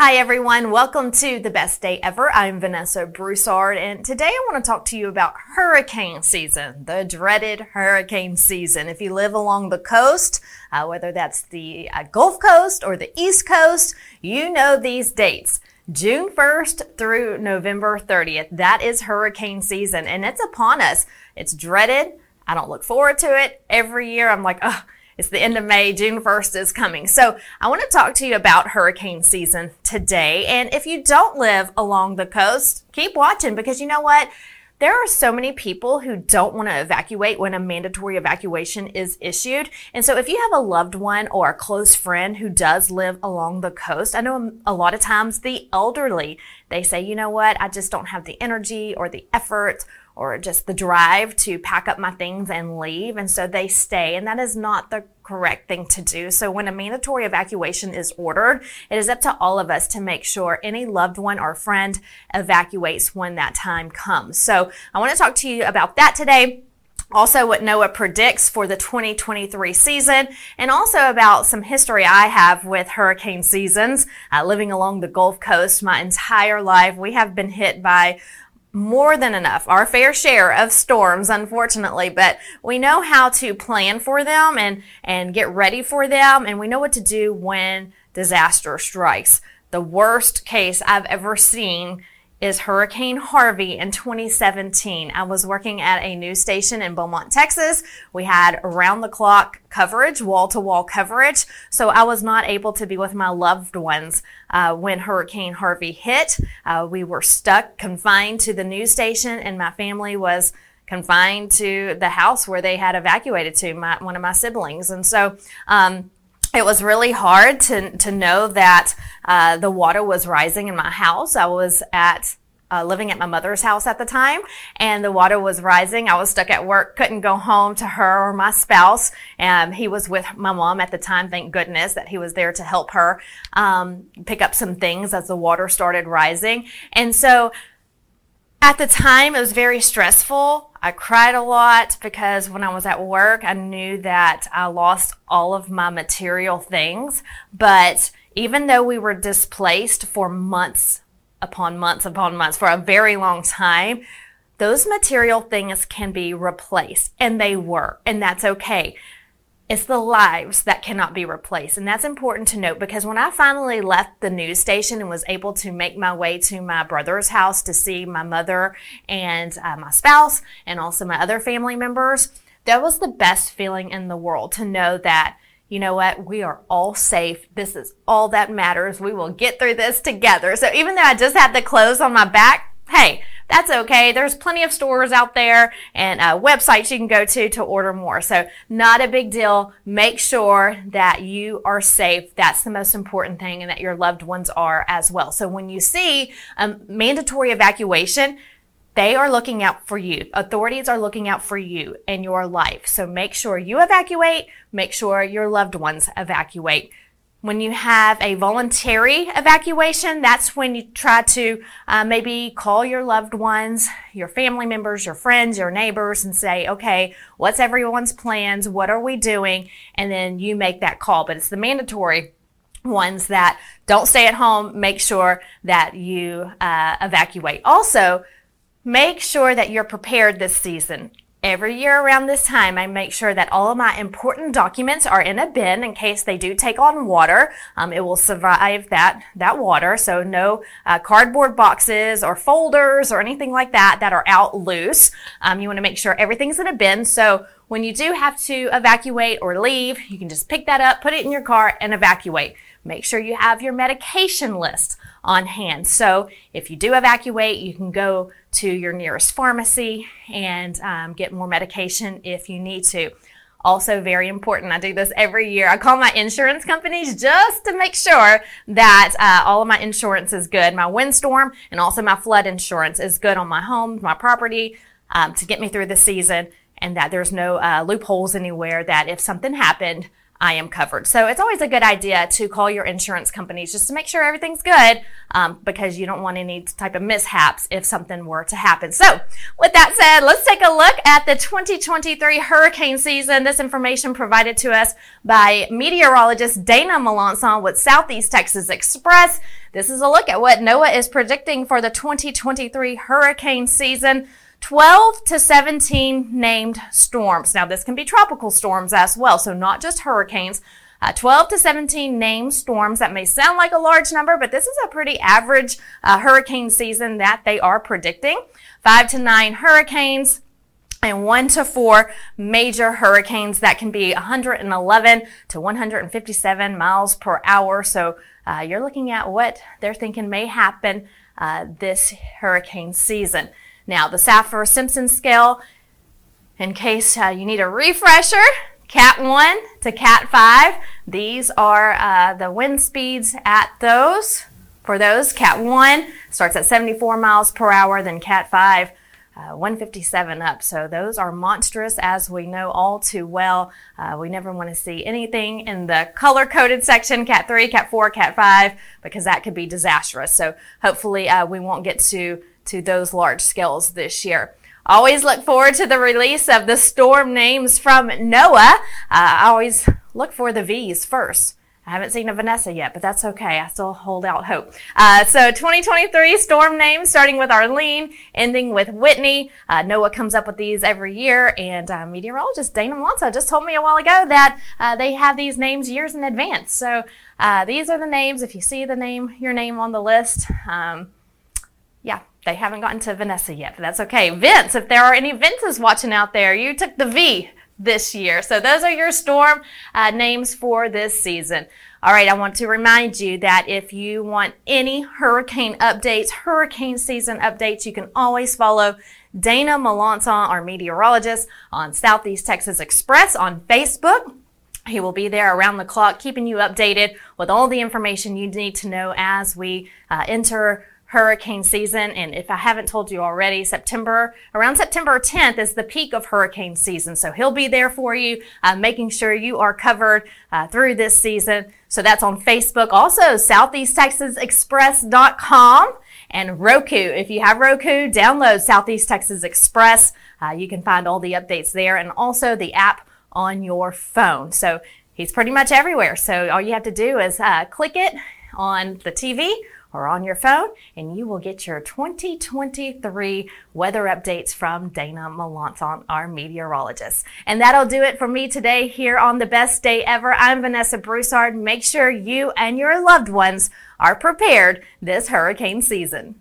Hi everyone, welcome to the best day ever. I'm Vanessa Broussard and today I want to talk to you about hurricane season, the dreaded hurricane season. If you live along the coast, uh, whether that's the uh, Gulf Coast or the East Coast, you know these dates. June 1st through November 30th. That is hurricane season and it's upon us. It's dreaded. I don't look forward to it. Every year I'm like, oh, it's the end of May. June 1st is coming. So I want to talk to you about hurricane season today. And if you don't live along the coast, keep watching because you know what? There are so many people who don't want to evacuate when a mandatory evacuation is issued. And so if you have a loved one or a close friend who does live along the coast, I know a lot of times the elderly, they say, you know what? I just don't have the energy or the effort or just the drive to pack up my things and leave. And so they stay. And that is not the correct thing to do. So when a mandatory evacuation is ordered, it is up to all of us to make sure any loved one or friend evacuates when that time comes. So I want to talk to you about that today. Also, what NOAA predicts for the 2023 season, and also about some history I have with hurricane seasons. Uh, living along the Gulf Coast my entire life, we have been hit by more than enough, our fair share of storms, unfortunately, but we know how to plan for them and, and get ready for them. And we know what to do when disaster strikes. The worst case I've ever seen is Hurricane Harvey in 2017. I was working at a news station in Beaumont, Texas. We had around the clock coverage, wall to wall coverage. So I was not able to be with my loved ones uh, when Hurricane Harvey hit. Uh, we were stuck, confined to the news station, and my family was confined to the house where they had evacuated to my, one of my siblings. And so, um, it was really hard to, to know that uh, the water was rising in my house. I was at uh, living at my mother's house at the time, and the water was rising. I was stuck at work, couldn't go home to her or my spouse. And he was with my mom at the time. Thank goodness that he was there to help her um, pick up some things as the water started rising. And so at the time, it was very stressful. I cried a lot because when I was at work, I knew that I lost all of my material things. But even though we were displaced for months upon months upon months for a very long time, those material things can be replaced and they were, and that's okay. It's the lives that cannot be replaced. And that's important to note because when I finally left the news station and was able to make my way to my brother's house to see my mother and uh, my spouse and also my other family members, that was the best feeling in the world to know that you know what? We are all safe. This is all that matters. We will get through this together. So even though I just had the clothes on my back, hey, that's okay. There's plenty of stores out there and uh, websites you can go to to order more. So not a big deal. Make sure that you are safe. That's the most important thing and that your loved ones are as well. So when you see a mandatory evacuation, they are looking out for you. Authorities are looking out for you and your life. So make sure you evacuate. Make sure your loved ones evacuate. When you have a voluntary evacuation, that's when you try to uh, maybe call your loved ones, your family members, your friends, your neighbors, and say, okay, what's everyone's plans? What are we doing? And then you make that call. But it's the mandatory ones that don't stay at home. Make sure that you uh, evacuate. Also, make sure that you're prepared this season. Every year around this time, I make sure that all of my important documents are in a bin in case they do take on water. Um, it will survive that that water. So no uh, cardboard boxes or folders or anything like that that are out loose. Um, you want to make sure everything's in a bin. So when you do have to evacuate or leave, you can just pick that up, put it in your car, and evacuate. Make sure you have your medication list on hand. So if you do evacuate, you can go to your nearest pharmacy and um, get more medication if you need to. Also, very important. I do this every year. I call my insurance companies just to make sure that uh, all of my insurance is good. My windstorm and also my flood insurance is good on my home, my property, um, to get me through the season, and that there's no uh, loopholes anywhere. That if something happened, I am covered. So it's always a good idea to call your insurance companies just to make sure everything's good um, because you don't want any type of mishaps if something were to happen. So with that said, let's take a look at the 2023 hurricane season. This information provided to us by meteorologist Dana Melanson with Southeast Texas Express. This is a look at what NOAA is predicting for the 2023 hurricane season. 12 to 17 named storms. Now, this can be tropical storms as well, so not just hurricanes. Uh, 12 to 17 named storms. That may sound like a large number, but this is a pretty average uh, hurricane season that they are predicting. Five to nine hurricanes, and one to four major hurricanes that can be 111 to 157 miles per hour. So uh, you're looking at what they're thinking may happen uh, this hurricane season. Now, the Saffir Simpson scale, in case uh, you need a refresher, Cat 1 to Cat 5. These are uh, the wind speeds at those. For those, Cat 1 starts at 74 miles per hour, then Cat 5 uh, 157 up. So those are monstrous, as we know all too well. Uh, we never want to see anything in the color coded section, Cat 3, Cat 4, Cat 5, because that could be disastrous. So hopefully uh, we won't get to, to those large scales this year. Always look forward to the release of the storm names from NOAA. Uh, I always look for the V's first. I haven't seen a Vanessa yet, but that's okay. I still hold out hope. Uh, so 2023 storm names, starting with Arlene, ending with Whitney. Uh, NOAA comes up with these every year, and uh, meteorologist Dana Melanson just told me a while ago that uh, they have these names years in advance. So uh, these are the names. If you see the name, your name on the list, um, yeah, they haven't gotten to Vanessa yet, but that's okay. Vince, if there are any Vinces watching out there, you took the V this year. So those are your storm uh, names for this season. All right, I want to remind you that if you want any hurricane updates, hurricane season updates, you can always follow Dana Melanson, our meteorologist, on Southeast Texas Express on Facebook. He will be there around the clock, keeping you updated with all the information you need to know as we uh, enter hurricane season. And if I haven't told you already, September, around September 10th is the peak of hurricane season. So he'll be there for you, uh, making sure you are covered uh, through this season. So that's on Facebook. Also, SoutheastTexasExpress.com and Roku. If you have Roku, download Southeast Texas Express. Uh, you can find all the updates there and also the app on your phone. So he's pretty much everywhere. So all you have to do is uh, click it on the TV or on your phone, and you will get your 2023 weather updates from Dana Melanson, our meteorologist. And that'll do it for me today here on the best day ever. I'm Vanessa Broussard. Make sure you and your loved ones are prepared this hurricane season.